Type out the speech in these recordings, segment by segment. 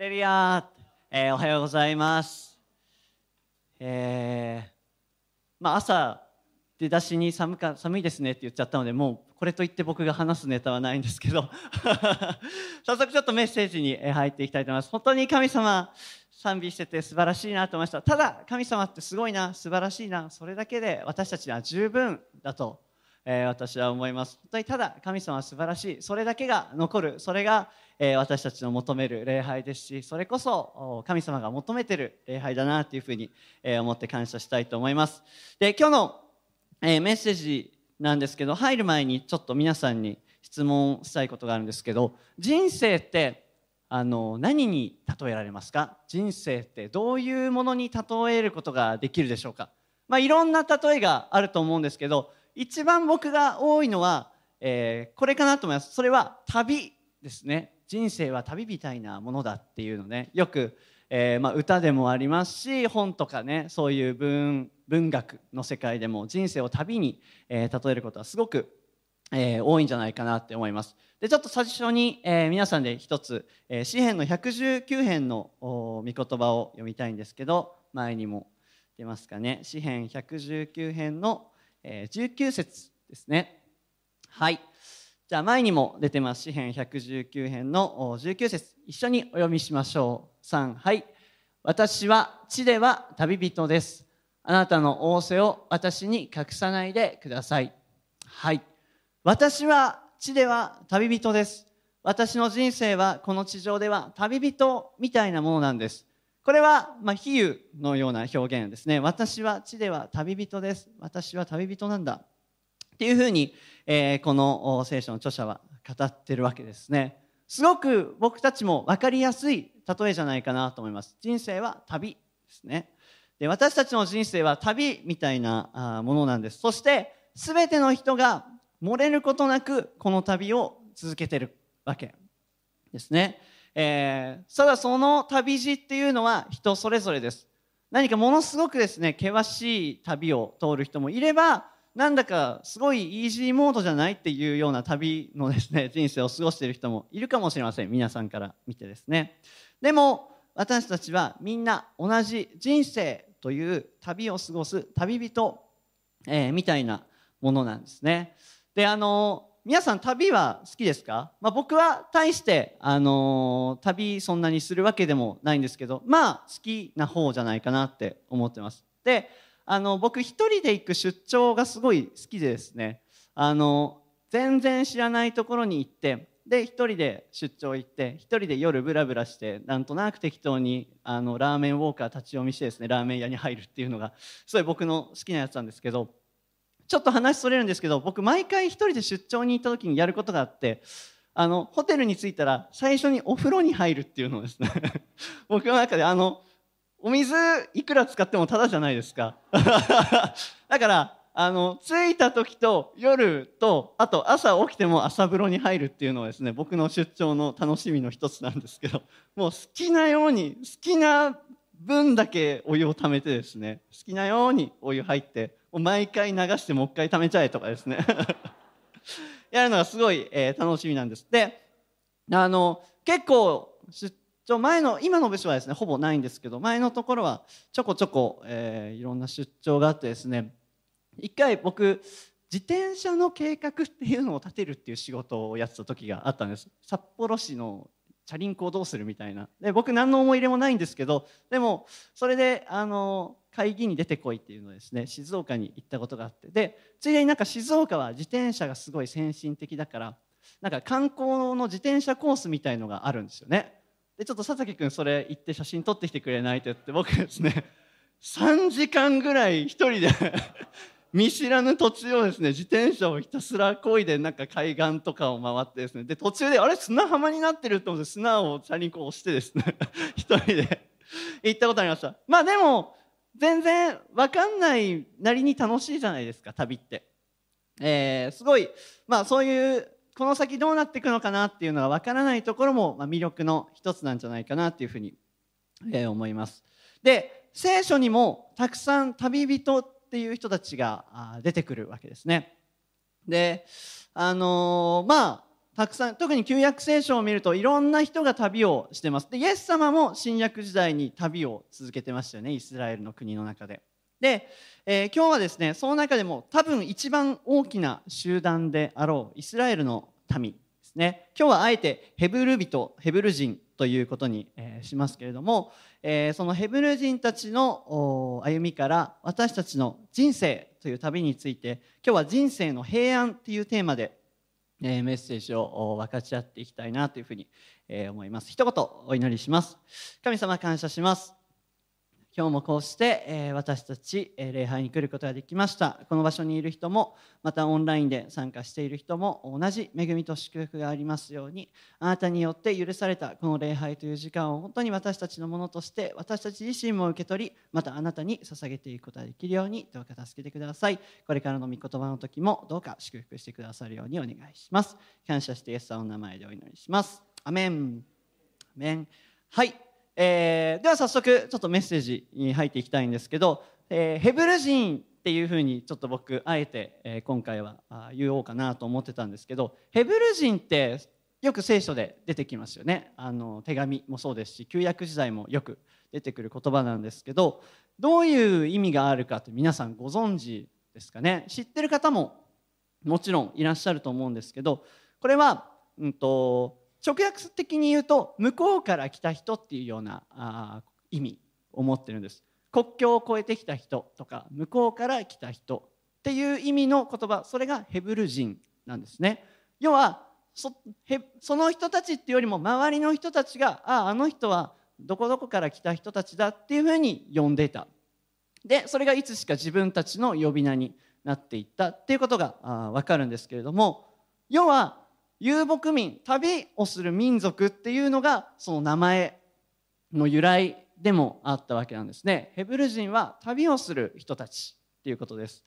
レルヤー、えーおはようございます。えーまあ、朝出だしに寒か寒いですねって言っちゃったのでもうこれといって僕が話すネタはないんですけど。早速ちょっとメッセージにえ入っていきたいと思います。本当に神様賛美してて素晴らしいなと思いました。ただ神様ってすごいな素晴らしいなそれだけで私たちは十分だと、えー私は思います。本当にただ神様は素晴らしい。それだけが残る。それが、え私たちの求める礼拝ですしそれこそ神様が求めてる礼拝だなというふうに、え思って感謝したいと思います。で今日の、えメッセージなんですけど入る前にちょっと皆さんに質問したいことがあるんですけど人生ってあの何に例えられますか？人生ってどういうものに例えることができるでしょうか、まあ、いろんな例えがあると思うんですけど一番僕が多いのは、えーこれかなと思います。それは旅ですね。人生は旅みたいなものだっていうのね。よく、えーまあ、歌でもありますし本とかねそういう文学の世界でも人生を旅に、えー例えることはすごくえー多いんじゃないかなって思います。でちょっと最初に、え皆さんで一つ、えー詩編の119編のお御言葉を読みたいんですけど前にも出ますかね。詩編119編の、え19節ですね。はい。じゃあ前にも出てます。詩編119編の19節。一緒にお読みしましょう。3はい。私は地では旅人です。あなたの仰せを私に隠さないでください。はい。私は地では旅人です。私の人生はこの地上では旅人みたいなものなんです。これはまあ比喩のような表現ですね。私は地では旅人です。私は旅人なんだ。っていうふうに、えーこの聖書の著者は語ってるわけですね。すごく僕たちも分かりやすい例えじゃないかなと思います。人生は旅ですね。で私たちの人生は旅みたいなものなんです。そして全ての人が漏れることなくこの旅を続けてるわけですね、えーただその旅路っていうのは人それぞれです。何かものすごくですね険しい旅を通る人もいればなんだかすごいイージーモードじゃないっていうような旅のですね 人生を過ごしている人もいるかもしれません。皆さんから見てですね。でも私たちはみんな同じ人生という旅を過ごす旅人、えーみたいなものなんですね。であの皆さん旅は好きですか、まあ、僕は大して、あの旅そんなにするわけでもないんですけどまあ好きな方じゃないかなって思ってます。であの僕一人で行く出張がすごい好きでですね。あの全然知らないところに行ってで一人で出張行って一人で夜ブラブラしてなんとなく適当にあのラーメンウォーカー立ち読みしてですねラーメン屋に入るっていうのがすごい僕の好きなやつなんですけどちょっと話それるんですけど僕毎回一人で出張に行った時にやることがあってあのホテルに着いたら最初にお風呂に入るっていうのをですね 僕の中であのお水いくら使ってもタダじゃないですか。だからあの着いた時と夜とあと朝起きても朝風呂に入るっていうのはですね僕の出張の楽しみの一つなんですけどもう好きなように好きな分だけお湯をためてですね好きなようにお湯入ってもう毎回流してもう一回ためちゃえとかですね。やるのがすごい、えー楽しみなんです。であの結構出張前の今の部署はですねほぼないんですけど前のところはちょこちょこ、えーいろんな出張があってですね一回僕自転車の計画っていうのを立てるっていう仕事をやってた時があったんです。札幌市のチャリンコをどうするみたいな。で僕何の思い入れもないんですけどでもそれであの会議に出てこいっていうのですね静岡に行ったことがあって。でついでになんか静岡は自転車がすごい先進的だからなんか観光の自転車コースみたいのがあるんですよね。でちょっと佐々木君それ行って写真撮ってきてくれないと言って僕ですね 3時間ぐらい一人で 見知らぬ土地をですね自転車をひたすら漕いでなんか海岸とかを回ってですねで途中であれ砂浜になってると思って砂をチャリンコ押してですね 一人で行ったことありました。まあでも全然分かんないなりに楽しいじゃないですか旅って、えーすごいまあそういうこの先どうなっていくのかなっていうのが分からないところも、ま、魅力の一つなんじゃないかなっていうふうに、え思います。で聖書にもたくさん旅人っていう人たちが出てくるわけですね。であのーまあたくさん特に旧約聖書を見るといろんな人が旅をしてます。でイエス様も新約時代に旅を続けてましたよねイスラエルの国の中で。で、えー、今日はですねその中でも多分一番大きな集団であろうイスラエルの民ですね今日はあえてヘブル人ヘブル人ということに、え、しますけれども、えー、そのヘブル人たちの歩みから私たちの人生という旅について今日は人生の平安というテーマでメッセージを分かち合っていきたいなというふうに思います。一言お祈りします。神様感謝します。今日もこうして、え私たち、え礼拝に来ることができました。この場所にいる人もまたオンラインで参加している人も同じ恵みと祝福がありますようにあなたによって許されたこの礼拝という時間を本当に私たちのものとして私たち自身も受け取りまたあなたに捧げていくことができるようにどうか助けてください。これからの御言葉の時もどうか祝福してくださるようにお願いします。感謝してイエス様の名前でお祈りします。アメン。アメン。はい。えー、では早速ちょっとメッセージに入っていきたいんですけど、えー、ヘブル人っていうふうにちょっと僕あえて、え、今回は言おうかなと思ってたんですけどヘブル人ってよく聖書で出てきますよね。あの手紙もそうですし旧約時代もよく出てくる言葉なんですけどどういう意味があるかって皆さんご存知ですかね。知ってる方ももちろんいらっしゃると思うんですけどこれは、うんと直訳的に言うと向こうから来た人っていうようなあ意味を持ってるんです。国境を越えてきた人とか向こうから来た人っていう意味の言葉それがヘブル人なんですね。要はそその人たちっていうよりも周りの人たちがあああの人はどこどこから来た人たちだっていうふうに呼んでいた。でそれがいつしか自分たちの呼び名になっていったっていうことが分かるんですけれども要は遊牧民旅をする民族っていうのがその名前の由来でもあったわけなんですね。ヘブル人は旅をする人たちっていうことです。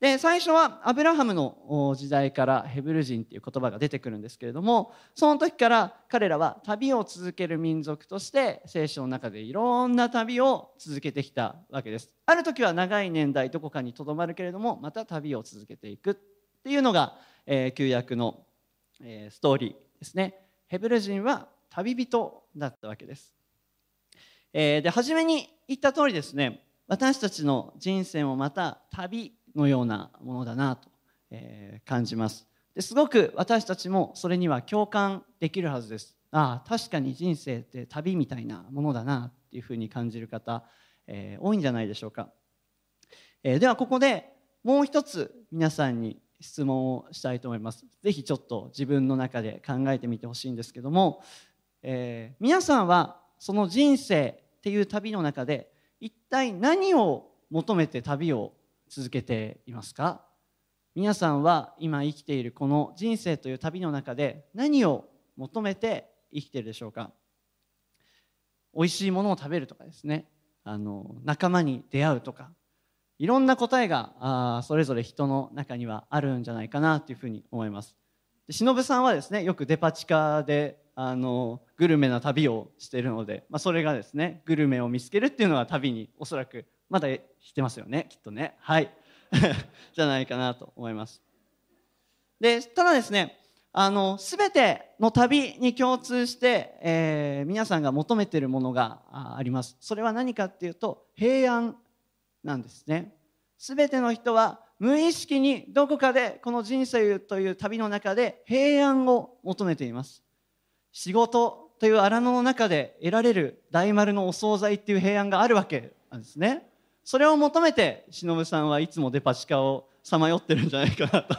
で最初はアブラハムの時代からヘブル人っていう言葉が出てくるんですけれどもその時から彼らは旅を続ける民族として聖書の中でいろんな旅を続けてきたわけです。ある時は長い年代どこかにとどまるけれどもまた旅を続けていくっていうのが、えー、旧約のストーリーですね。ヘブル人は旅人だったわけです、で初めに言った通りですね私たちの人生もまた旅のようなものだなと、感じます。ですごく私たちもそれには共感できるはずです。ああ確かに人生って旅みたいなものだなっていうふうに感じる方、え多いんじゃないでしょうか、えではここでもう一つ皆さんに質問をしたいと思います。是非ちょっと自分の中で考えてみてほしいんですけども、えー、皆さんはその人生っていう旅の中で一体何を求めて旅を続けていますか？皆さんは今生きているこの人生という旅の中で何を求めて生きてるでしょうか？美味しいものを食べるとかですね。あの仲間に出会うとか。いろんな答えがあそれぞれ人の中にはあるんじゃないかなというふうに思います。で忍さんはですねよくデパ地下であのグルメな旅をしているので、まあ、それがですねグルメを見つけるっていうのは旅におそらくまだしてますよねきっとね。はい。じゃないかなと思います。でただですねあの全ての旅に共通して、えー、皆さんが求めているものがあります。それは何かっていうと平安なんですね。全ての人は無意識にどこかでこの人生という旅の中で平安を求めています。仕事という荒野の中で得られる大丸のお惣菜っていう平安があるわけなんですね。それを求めて忍さんはいつもデパ地下をさまよってるんじゃないかなと。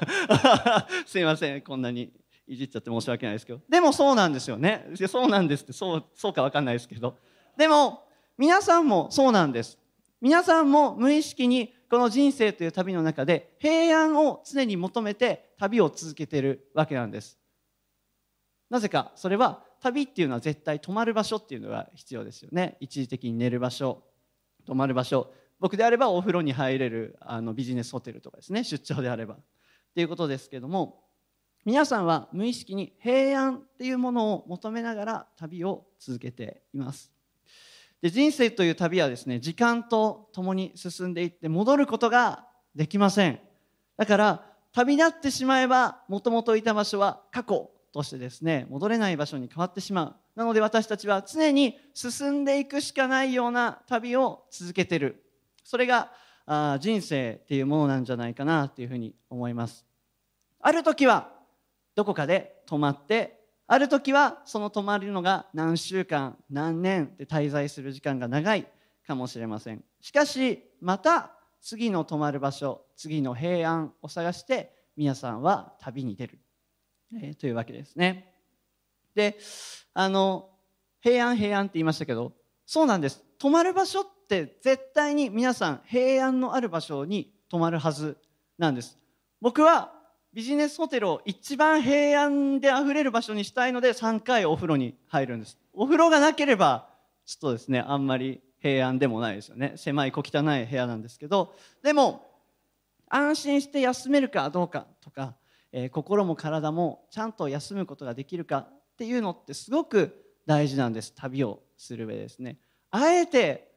すいませんこんなにいじっちゃって申し訳ないですけど。でもそうなんですよね。そうなんですってそうそうか分かんないですけど。でも皆さんもそうなんです。皆さんも無意識にこの人生という旅の中で平安を常に求めて旅を続けているわけなんです。なぜかそれは旅っていうのは絶対泊まる場所っていうのが必要ですよね。一時的に寝る場所泊まる場所。僕であればお風呂に入れるあのビジネスホテルとかですね。出張であれば。っていうことですけども皆さんは無意識に平安っていうものを求めながら旅を続けています。で人生という旅はですね時間とともに進んでいって戻ることができません。だから旅立ってしまえばもともといた場所は過去としてですね戻れない場所に変わってしまう。なので私たちは常に進んでいくしかないような旅を続けてる。それがあ人生っていうものなんじゃないかなというふうに思います。ある時はどこかで泊まってある時はその泊まるのが何週間何年で滞在する時間が長いかもしれません。しかしまた次の泊まる場所次の平安を探して皆さんは旅に出る、えー、というわけですね。であの平安平安って言いましたけどそうなんです。泊まる場所って絶対に皆さん平安のある場所に泊まるはずなんです。僕はビジネスホテルを一番平安であふれる場所にしたいので3回お風呂に入るんです。お風呂がなければちょっとですねあんまり平安でもないですよね。狭い小汚い部屋なんですけどでも安心して休めるかどうかとか、えー、心も体もちゃんと休むことができるかっていうのってすごく大事なんです。旅をする上ですね。あえて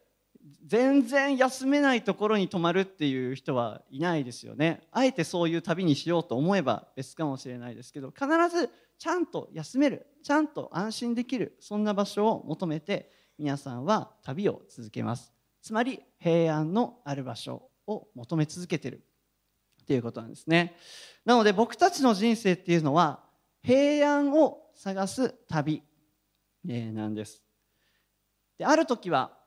全然休めないところに泊まるっていう人はいないですよね。あえてそういう旅にしようと思えば別かもしれないですけど必ずちゃんと休めるちゃんと安心できるそんな場所を求めて皆さんは旅を続けます。つまり平安のある場所を求め続けてる。っていうことなんですね。なので僕たちの人生っていうのは平安を探す旅なんです。である時は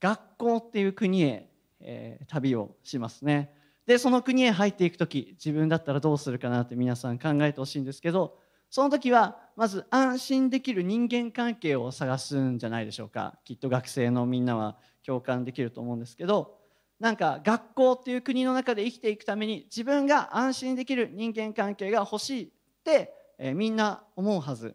学校っていう国へ、えー、旅をしますねでその国へ入っていく時自分だったらどうするかなって皆さん考えてほしいんですけどその時はまず安心できる人間関係を探すんじゃないでしょうかきっと学生のみんなは共感できると思うんですけどなんか学校っていう国の中で生きていくために自分が安心できる人間関係が欲しいって、えー、みんな思うはず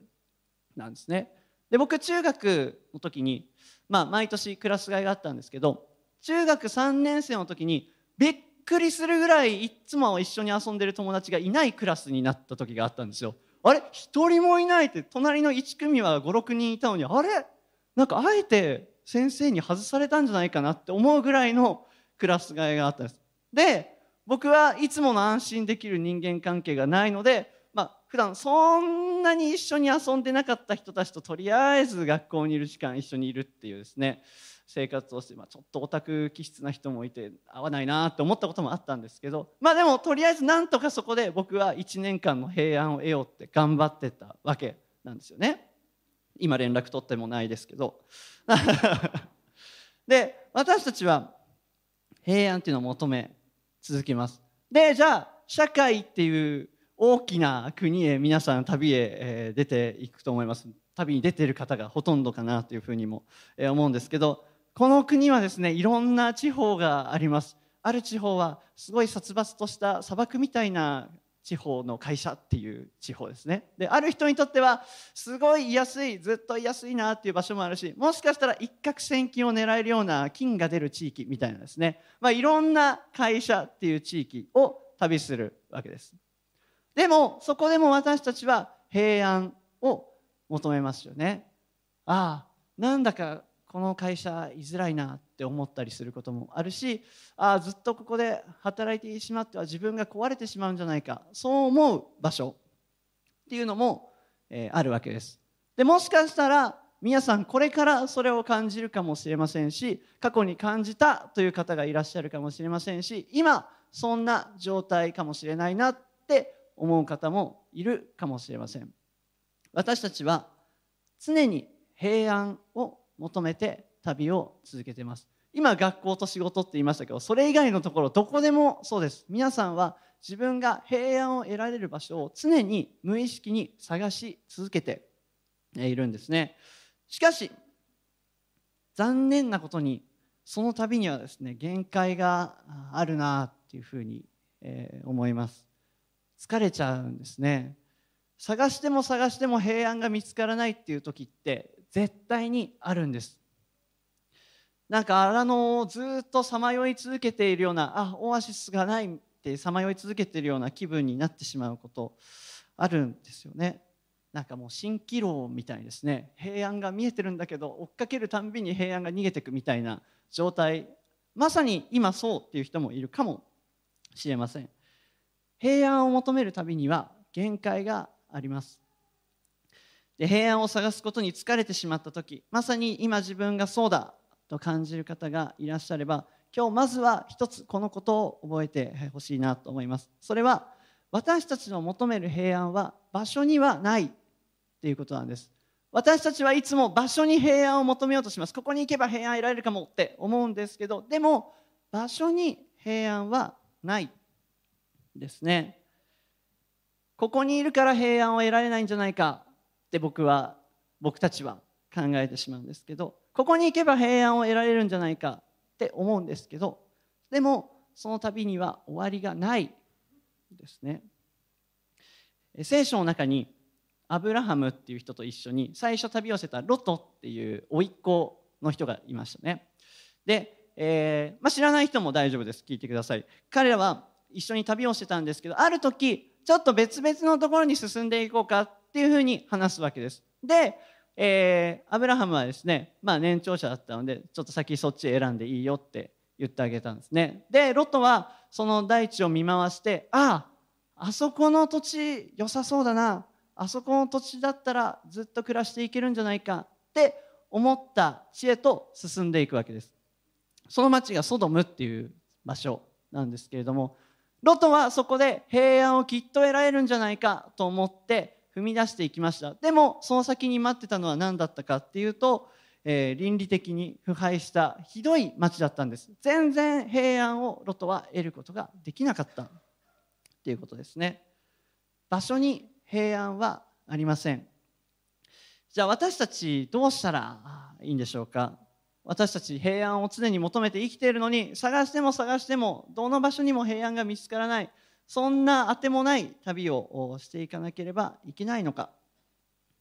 なんですね。で僕中学の時に、まあ、毎年クラス替えがあったんですけど中学3年生の時にびっくりするぐらいいつも一緒に遊んでる友達がいないクラスになった時があったんですよ。あれ？一人もいないって隣の1組は56人いたのにあれ？なんかあえて先生に外されたんじゃないかなって思うぐらいのクラス替えがあったんです。で僕はいつもの安心できる人間関係がないので、まあ普段そんんなに一緒に遊んでなかった人たちととりあえず学校にいる時間一緒にいるっていうですね生活をして、まあ、ちょっとオタク気質な人もいて合わないなって思ったこともあったんですけどまあでもとりあえずなんとかそこで僕は1年間の平安を得ようって頑張ってたわけなんですよね。今連絡取ってもないですけど。で私たちは平安っていうのを求め続きます。でじゃあ社会っていう大きな国へ皆さん旅へ出ていくと思います。旅に出ている方がほとんどかなというふうにも思うんですけどこの国はですねいろんな地方がありますある地方はすごい殺伐とした砂漠みたいな地方の会社っていう地方ですね。である人にとってはすごい安いずっと安いなっていう場所もあるしもしかしたら一攫千金を狙えるような金が出る地域みたいなですね、まあ、いろんな会社っていう地域を旅するわけです。でもそこでも私たちは平安を求めますよね。ああなんだかこの会社居づらいなって思ったりすることもあるしああずっとここで働いてしまっては自分が壊れてしまうんじゃないかそう思う場所っていうのも、えー、あるわけです。でもしかしたら皆さんこれからそれを感じるかもしれませんし過去に感じたという方がいらっしゃるかもしれませんし今そんな状態かもしれないなって思う方もいるかもしれません。私たちは常に平安を求めて旅を続けています。今学校と仕事って言いましたけどそれ以外のところどこでもそうです。皆さんは自分が平安を得られる場所を常に無意識に探し続けているんですね。しかし残念なことにその度にはですね限界があるなっていうふうに思います。疲れちゃうんですね。探しても探しても平安が見つからないっていう時って絶対にあるんです。なんか荒野をずっとさまよい続けているようなあオアシスがないってさまよい続けているような気分になってしまうことあるんですよね。なんかもう蜃気楼みたいですね。平安が見えてるんだけど追っかけるたんびに平安が逃げてくみたいな状態。まさに今そうっていう人もいるかもしれません。平安を求めるたびには限界があります。で平安を探すことに疲れてしまった時まさに今自分がそうだと感じる方がいらっしゃれば今日まずは一つこのことを覚えてほしいなと思います。それは私たちの求める平安は場所にはないっていうことなんです。私たちはいつも場所に平安を求めようとします。ここに行けば平安得られるかもって思うんですけどでも場所に平安はない。ですね。ここにいるから平安を得られないんじゃないか。って僕は僕たちは考えてしまうんですけどここに行けば平安を得られるんじゃないか。って思うんですけどでもその旅には終わりがない。ですね。聖書の中にアブラハムっていう人と一緒に最初旅をしてたロトっていう甥っ子の人がいましたね。で、えーまあ、知らない人も大丈夫です。聞いてください。彼らは一緒に旅をしてたんですけどある時ちょっと別々のところに進んでいこうかっていうふうに話すわけです。で、えー、アブラハムはですね、まあ、年長者だったのでちょっと先そっち選んでいいよって言ってあげたんですね。でロトはその大地を見回してあああそこの土地良さそうだな。あそこの土地だったらずっと暮らしていけるんじゃないか。って思った地へと進んでいくわけです。その町がソドムっていう場所なんですけれどもロトはそこで平安をきっと得られるんじゃないかと思って踏み出していきました。でもその先に待ってたのは何だったかっていうと、えー、倫理的に腐敗したひどい町だったんです。全然平安をロトは得ることができなかった。っていうことですね。場所に平安はありません。じゃあ私たちどうしたらいいんでしょうか？私たち平安を常に求めて生きているのに探しても探してもどの場所にも平安が見つからないそんなあてもない旅をしていかなければいけないのか。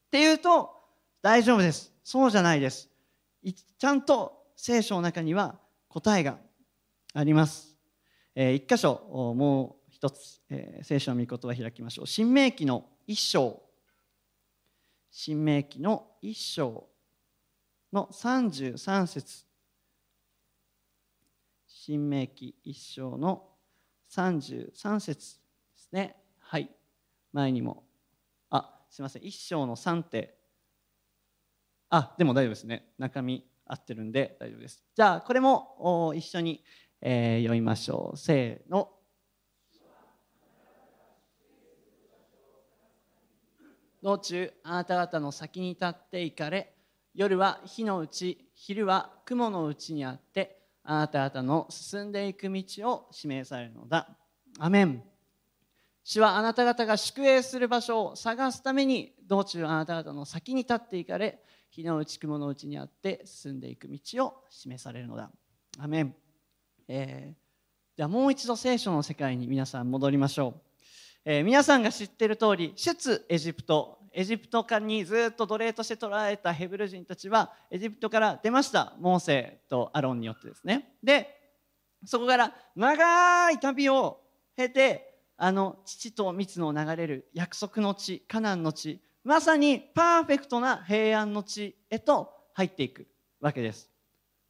っていうと大丈夫です。そうじゃないです。ちゃんと聖書の中には答えがあります、えー、一箇所もう一つ、えー、聖書の御言葉開きましょう。新明記の一章。新明記の一章。の33節。新明記一章の33節ですね。はい。前にも。あすいません。一章の3ってあでも大丈夫ですね。中身合ってるんで大丈夫です。じゃあこれも一緒に、えー、読みましょう。せーの。道中あなた方の先に立って行かれ夜は火のうち昼は雲のうちにあってあなた方の進んでいく道を示されるのだ。アメン。主はあなた方が宿営する場所を探すために道中あなた方の先に立っていかれ火のうち雲のうちにあって進んでいく道を示されるのだ。アメン、えー、じゃあもう一度聖書の世界に皆さん戻りましょう。えー、皆さんが知っている通り出エジプトエジプトからにずっと奴隷として捕らえたヘブル人たちはエジプトから出ましたモーセとアロンによってですね。でそこから長い旅を経てあの父と蜜の流れる約束の地カナンの地まさにパーフェクトな平安の地へと入っていくわけです。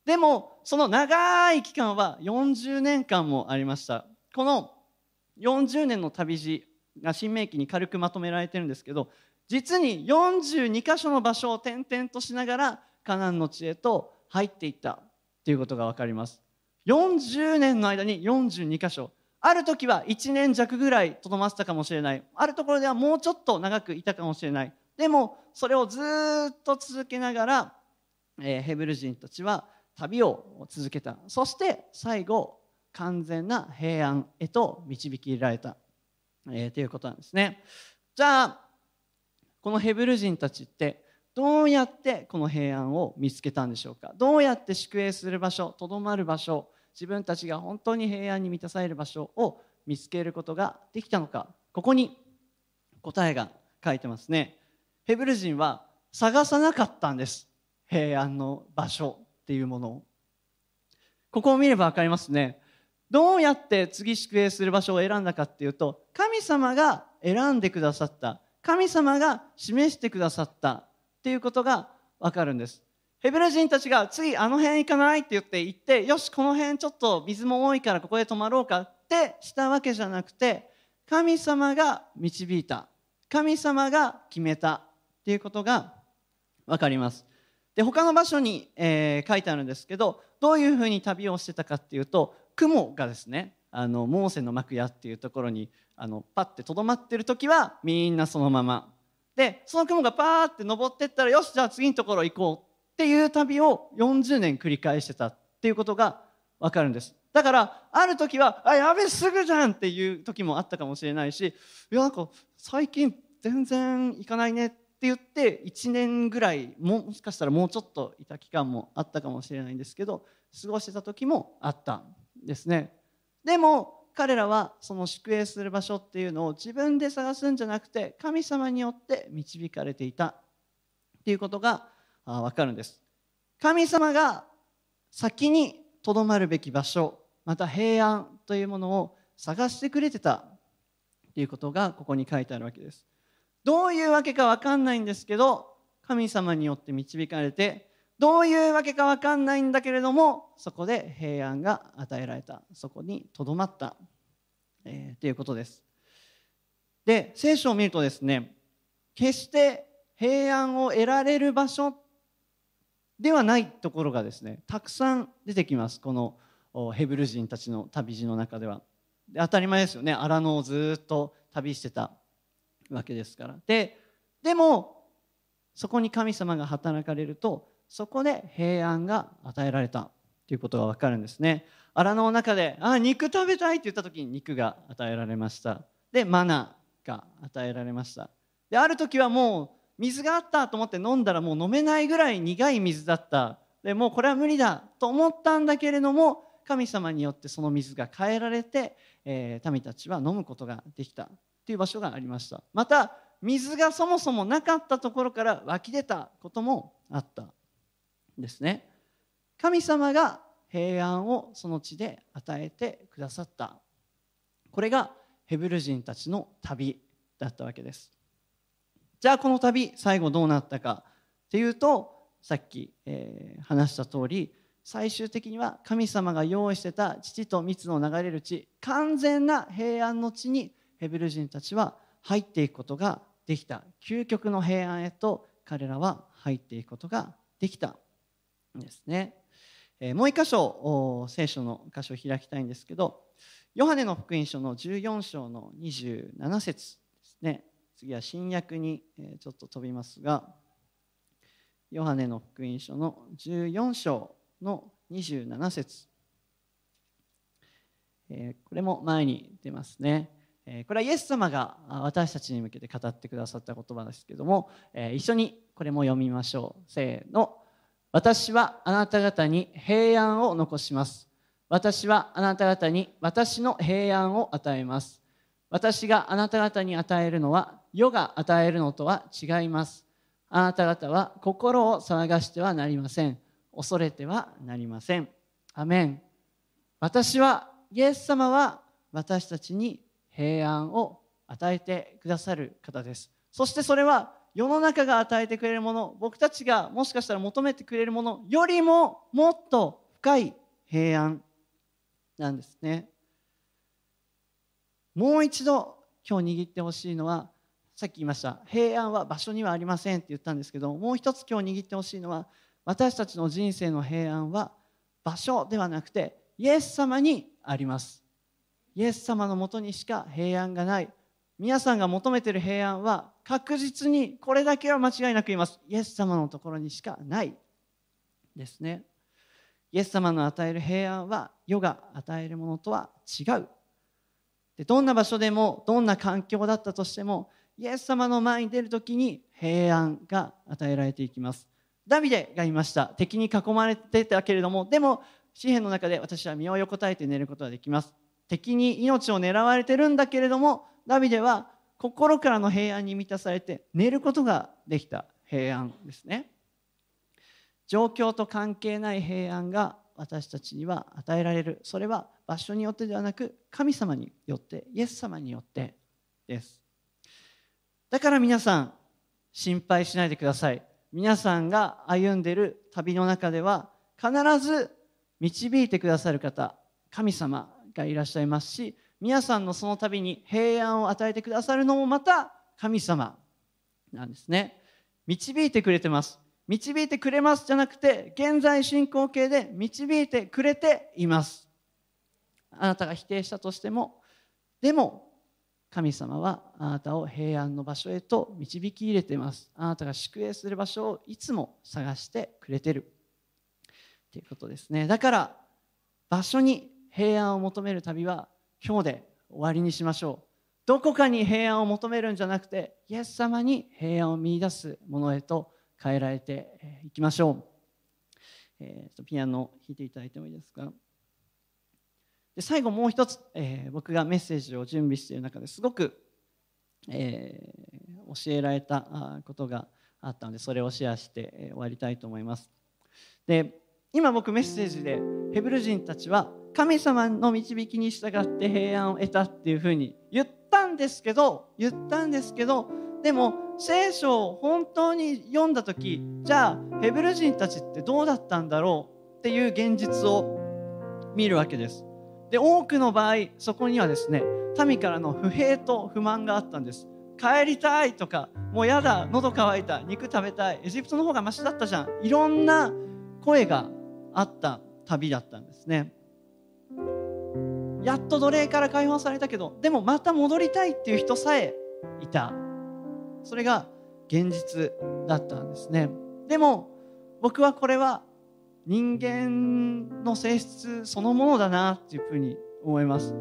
でもその長い期間は40年間もありました。この40年の旅路が新明記に軽くまとめられてるんですけど実に42箇所の場所を転々としながらカナンの地へと入っていったということが分かります。40年の間に42箇所ある時は1年弱ぐらいとどまってたかもしれない。あるところではもうちょっと長くいたかもしれない。でもそれをずっと続けながら、えー、ヘブル人たちは旅を続けた。そして最後完全な平安へと導き入れられた、えー、ということなんですね。じゃあこのヘブル人たちってどうやってこの平安を見つけたんでしょうか？どうやって宿営する場所とどまる場所自分たちが本当に平安に満たされる場所を見つけることができたのか？ここに答えが書いてますね。ヘブル人は探さなかったんです。平安の場所っていうものを。ここを見れば分かりますね。どうやって次宿営する場所を選んだかっていうと神様が選んでくださった神様が示してくださったっていうことがわかるんです。ヘブル人たちが次あの辺行かないって言って行ってよしこの辺ちょっと水も多いからここで泊まろうかってしたわけじゃなくて神様が導いた。神様が決めたっていうことが分かります。で他の場所に、えー、書いてあるんですけどどういうふうに旅をしてたかっていうと雲がですねあのモーセの幕屋っていうところにあのパッてとどまってる時はみんなそのままでその雲がパーって登ってったらよしじゃあ次のところ行こうっていう旅を40年繰り返してたっていうことが分かるんですだからある時は「あやべすぐじゃん!」っていう時もあったかもしれないし「いやなんか最近全然行かないね」って言って1年ぐらいもしかしたらもうちょっといた期間もあったかもしれないんですけど過ごしてた時もあったんですね。でも彼らはその宿営する場所っていうのを自分で探すんじゃなくて神様によって導かれていたっていうことが分かるんです。神様が先にとどまるべき場所また平安というものを探してくれてたっていうことがここに書いてあるわけです。どういうわけか分かんないんですけど神様によって導かれてどういうわけか分かんないんだけれどもそこで平安が与えられたそこにとどまった、えー、ということです。で聖書を見るとですね決して平安を得られる場所ではないところがですねたくさん出てきます。このヘブル人たちの旅路の中では。で当たり前ですよね。荒野をずっと旅してたわけですから。ででもそこに神様が働かれるとそこで平安が与えられたということが分かるんですね。荒野の中で「あ肉食べたい」って言った時に肉が与えられました。でマナーが与えられました。である時はもう水があったと思って飲んだらもう飲めないぐらい苦い水だった。でもうこれは無理だと思ったんだけれども神様によってその水が変えられて、えー、民たちは飲むことができたという場所がありました。また水がそもそもなかったところから湧き出たこともあった。ですね。神様が平安をその地で与えてくださった。これがヘブル人たちの旅だったわけです。じゃあこの旅最後どうなったかっていうとさっき、えー、話した通り最終的には神様が用意してた父と蜜の流れる地完全な平安の地にヘブル人たちは入っていくことができた。究極の平安へと彼らは入っていくことができた。ですね。えもう一箇所聖書の箇所を開きたいんですけどヨハネの福音書の14章の27節ですね。次は新約にちょっと飛びますがヨハネの福音書の14章の27節。これも前に出ますね。これはイエス様が私たちに向けて語ってくださった言葉ですけども一緒にこれも読みましょう。せーの。私はあなた方に平安を残します。私はあなた方に私の平安を与えます。私があなた方に与えるのは世が与えるのとは違います。あなた方は心を騒がしてはなりません。恐れてはなりません。アメン。私はイエス様は私たちに平安を与えてくださる方です。そしてそれは世の中が与えてくれるもの僕たちがもしかしたら求めてくれるものよりももっと深い平安なんですね。もう一度今日握ってほしいのはさっき言いました平安は場所にはありませんって言ったんですけどもう一つ今日握ってほしいのは私たちの人生の平安は場所ではなくてイエス様にあります。イエス様のもとにしか平安がない。皆さんが求めてる平安は確実にこれだけは間違いなく言います。イエス様のところにしかないですね。イエス様の与える平安は世が与えるものとは違う。でどんな場所でもどんな環境だったとしてもイエス様の前に出る時に平安が与えられていきます。ダビデがいました。敵に囲まれてたけれどもでも詩篇の中で私は身を横たえて寝ることができます。敵に命を狙われてるんだけれどもダビデは心からの平安に満たされて寝ることができた平安ですね。状況と関係ない平安が私たちには与えられる。それは場所によってではなく神様によってイエス様によってです。だから皆さん心配しないでください。皆さんが歩んでいる旅の中では必ず導いてくださる方神様がいらっしゃいますし皆さんのその度に平安を与えてくださるのもまた神様なんですね。導いてくれてます。導いてくれますじゃなくて現在進行形で導いてくれています。あなたが否定したとしてもでも神様はあなたを平安の場所へと導き入れています。あなたが宿営する場所をいつも探してくれてる。ということですね。だから場所に平安を求める旅は今日で終わりにしましょう。どこかに平安を求めるんじゃなくてイエス様に平安を見いだすものへと変えられていきましょう、えー、ピアノ弾いていただいてもいいですか？で最後もう一つ、えー、僕がメッセージを準備している中ですごく、えー、教えられたことがあったのでそれをシェアして終わりたいと思います。で今僕メッセージでヘブル人たちは神様の導きに従って平安を得たっていうふうに言ったんですけど言ったんですけどでも聖書を本当に読んだ時じゃあヘブル人たちってどうだったんだろうっていう現実を見るわけです。で多くの場合そこにはですね民からの不平と不満があったんです。帰りたいとかもうやだ喉乾いた肉食べたいエジプトの方がマシだったじゃん。いろんな声があった旅だったんですね。やっと奴隷から解放されたけどでもまた戻りたいっていう人さえいた。それが現実だったんですね。でも僕はこれは人間の性質そのものだなっていうふうに思います。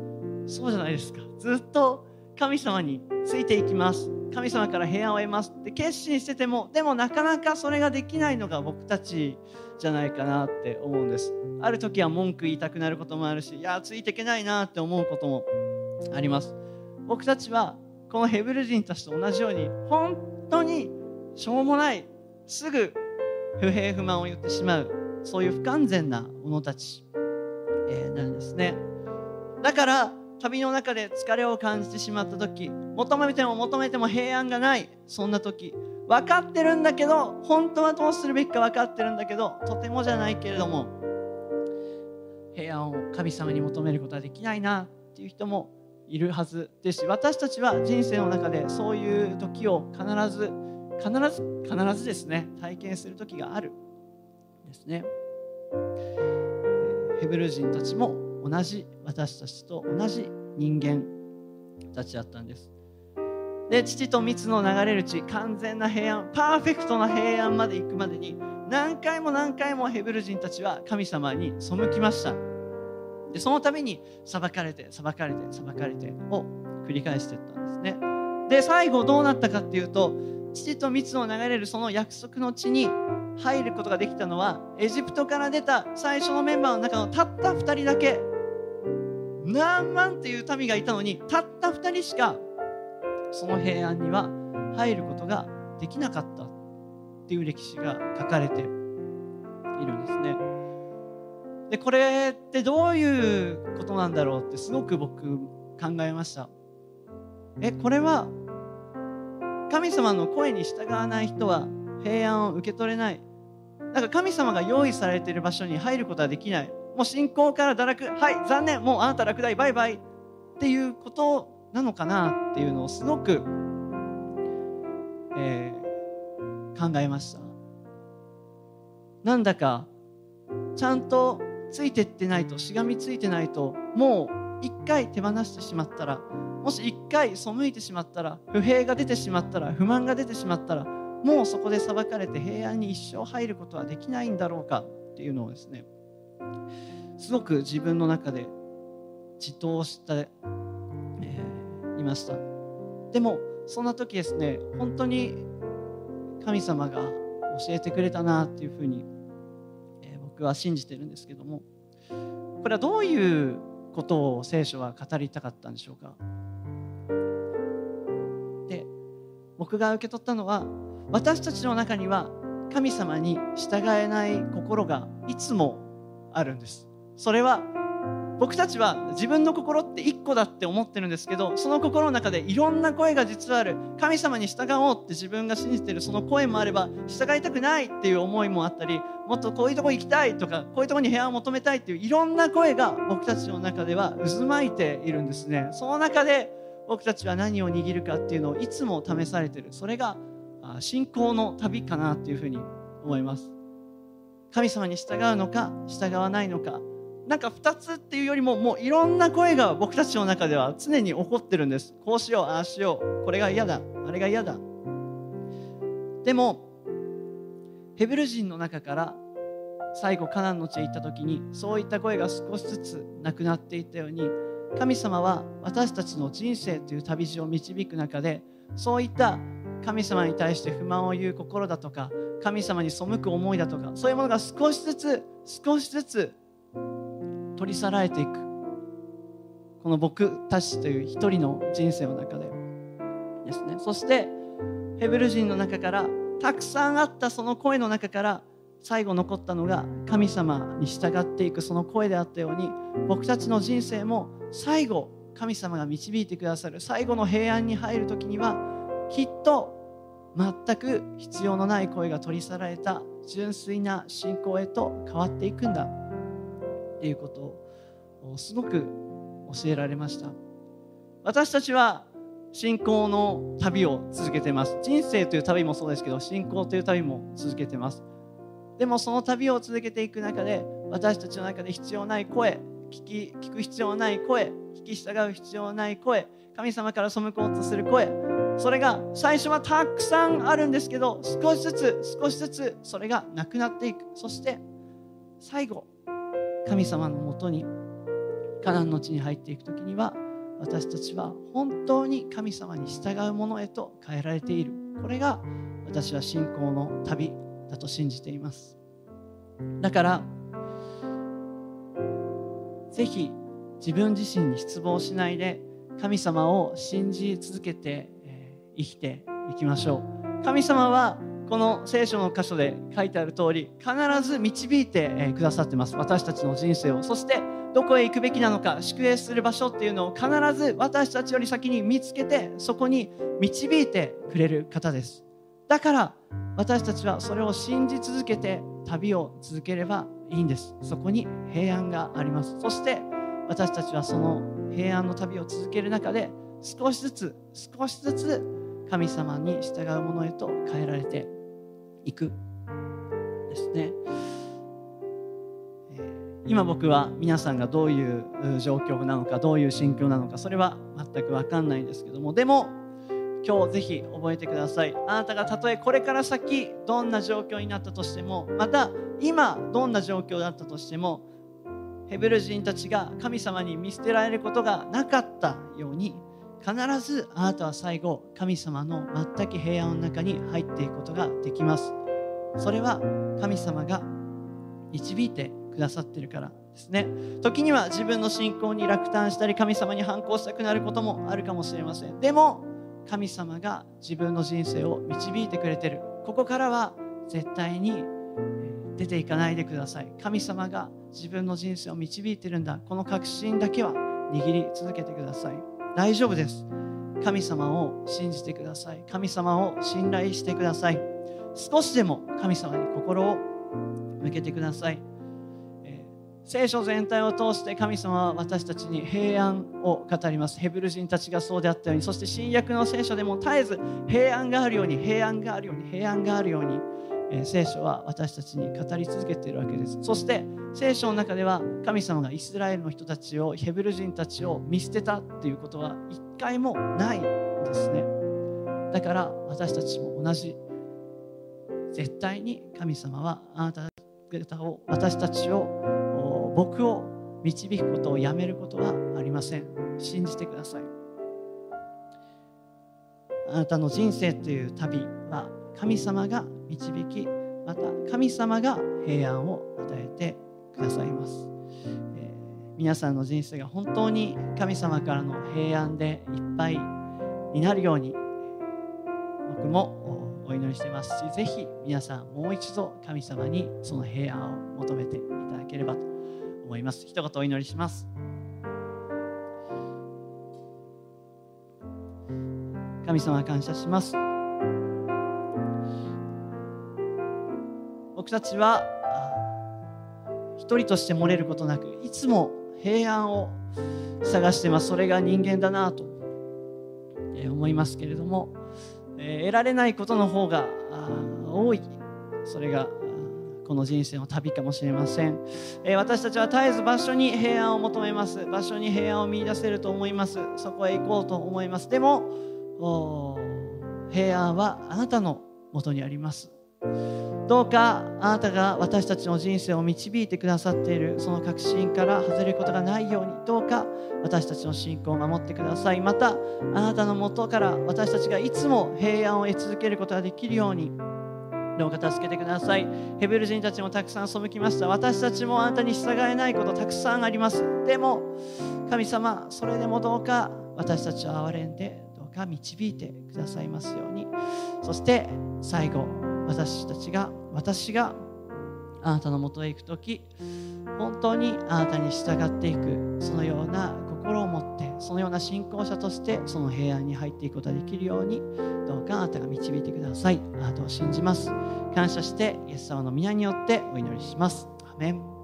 そうじゃないですか。ずっと神様についていきます。神様から平安を得ます。って決心しててもでもなかなかそれができないのが僕たちじゃないかなって思うんです。ある時は文句言いたくなることもあるしいやついていけないなって思うこともあります。僕たちはこのヘブル人たちと同じように本当にしょうもないすぐ不平不満を言ってしまうそういう不完全な者たち、えー、なんですね。だから旅の中で疲れを感じてしまった時求めても求めても平安がないそんな時分かってるんだけど本当はどうするべきか分かってるんだけどとてもじゃないけれども平安を神様に求めることはできないなっていう人もいるはずですし私たちは人生の中でそういう時を必ず必ず必ずですね体験する時があるですね。ヘブル人たちも同じ私たちと同じ人間たちだったんです。で父と蜜の流れる地完全な平安パーフェクトな平安まで行くまでに何回も何回もヘブル人たちは神様に背きました。でそのために裁かれて裁かれて裁かれてを繰り返していったんですね。で最後どうなったかっていうと父と蜜の流れるその約束の地に入ることができたのはエジプトから出た最初のメンバーの中のたった2人だけ何万っていう民がいたのにたった2人しかその平安には入ることができなかったっていう歴史が書かれているんですね。でこれってどういうことなんだろうってすごく僕考えました。えこれは神様の声に従わない人は平安を受け取れないだか神様が用意されている場所に入ることはできないもう信仰から堕落。はい残念。もうあなた落第。バイバイ。っていうことなのかなっていうのをすごく、えー、考えました。なんだかちゃんとついてってないとしがみついてないともう一回手放してしまったらもし一回背いてしまったら不平が出てしまったら不満が出てしまったらもうそこで裁かれて平安に一生入ることはできないんだろうかっていうのをですねすごく自分の中で自答して、えー、いました。でもそんな時ですね本当に神様が教えてくれたなっていうふうに、えー、僕は信じてるんですけどもこれはどういうことを聖書は語りたかったんでしょうか？で僕が受け取ったのは私たちの中には神様に従えない心がいつもあるんです。それは僕たちは自分の心って一個だって思ってるんですけどその心の中でいろんな声が実はある。神様に従おうって自分が信じてるその声もあれば従いたくないっていう思いもあったりもっとこういうとこ行きたいとかこういうとこに部屋を求めたいっていういろんな声が僕たちの中では渦巻いているんですね。その中で僕たちは何を握るかっていうのをいつも試されてる。それが信仰の旅かなというふうに思います。神様に従うのか従わないのか。なんか2つっていうよりももういろんな声が僕たちの中では常に起こってるんです。こうしようああしよう。これが嫌だ。あれが嫌だ。でもヘブル人の中から最後カナンの地へ行った時にそういった声が少しずつなくなっていったように神様は私たちの人生という旅路を導く中でそういった神様に対して不満を言う心だとか神様に背く思いだとかそういうものが少しずつ少しずつ取り去られていく。この僕たちという一人の人生の中で。ですね。そしてヘブル人の中からたくさんあったその声の中から最後残ったのが神様に従っていくその声であったように僕たちの人生も最後神様が導いてくださる最後の平安に入る時にはきっと全く必要のない声が取り去られた純粋な信仰へと変わっていくんだっていうことをすごく教えられました。私たちは信仰の旅を続けてます。人生という旅もそうですけど信仰という旅も続けてます。でもその旅を続けていく中で私たちの中で必要ない声聞き聞く必要ない声聞き従う必要ない声神様から背こうとする声それが最初はたくさんあるんですけど少しずつ少しずつそれがなくなっていく。そして最後神様のもとにカナンの地に入っていく時には私たちは本当に神様に従うものへと変えられている。これが私は信仰の旅だと信じています。だからぜひ自分自身に失望しないで神様を信じ続けて生きていきましょう。神様はこの聖書の箇所で書いてある通り必ず導いてくださってます。私たちの人生を。そしてどこへ行くべきなのか宿営する場所っていうのを必ず私たちより先に見つけてそこに導いてくれる方です。だから私たちはそれを信じ続けて旅を続ければいいんです。そこに平安があります。そして私たちはその平安の旅を続ける中で少しずつ少しずつ神様に従うものへと変えられていくですね。今僕は皆さんがどういう状況なのかどういう心境なのかそれは全く分かんないんですけども。でも今日ぜひ覚えてください。あなたがたとえこれから先どんな状況になったとしてもまた今どんな状況だったとしてもヘブル人たちが神様に見捨てられることがなかったように必ずあなたは最後神様の全く平安の中に入っていくことができます。それは神様が導いてくださってるからですね。時には自分の信仰に落胆したり神様に反抗したくなることもあるかもしれません。でも神様が自分の人生を導いてくれてる。ここからは絶対に出ていかないでください。神様が自分の人生を導いてるんだ。この確信だけは握り続けてください。大丈夫です。神様を信じてください。神様を信頼してください。少しでも神様に心を向けてください。聖書全体を通して神様は私たちに平安を語ります。ヘブル人たちがそうであったように。そして新約の聖書でも絶えず平安があるように平安があるように平安があるように、え、聖書は私たちに語り続けているわけです。そして聖書の中では神様がイスラエルの人たちをヘブル人たちを見捨てたっていうことは一回もないんですね。だから私たちも同じ絶対に神様はあなた方を私たちを僕を導くことをやめることはありません。信じてください。あなたの人生という旅は神様が導きまた神様が平安を与えてくださいます、えー、皆さんの人生が本当に神様からの平安でいっぱいになるように僕もお祈りしていますしぜひ皆さんもう一度神様にその平安を求めていただければと思います。一言お祈りします。神様感謝します。僕たちは一人として漏れることなくいつも平安を探してます。それが人間だなと思いますけれども、得られないことの方が多い。それがこの人生の旅かもしれません、え、私たちは絶えず場所に平安を求めます。場所に平安を見いだせると思います。そこへ行こうと思います。でも平安はあなたのもとにあります。どうかあなたが私たちの人生を導いてくださっているその確信から外れることがないようにどうか私たちの信仰を守ってください。またあなたのもとから私たちがいつも平安を得続けることができるようにどうか助けてください。ヘベル人たちもたくさん背きました。私たちもあなたに従えないことたくさんあります。でも神様それでもどうか私たちを憐れんでどうか導いてくださいますように。そして最後私たちが私があなたのもとへ行く時本当にあなたに従っていくそのような心を持ってそのような信仰者としてその平安に入っていくことができるようにどうかあなたが導いてください。あなたを信じます。感謝してイエス様の皆によってお祈りします。アメン。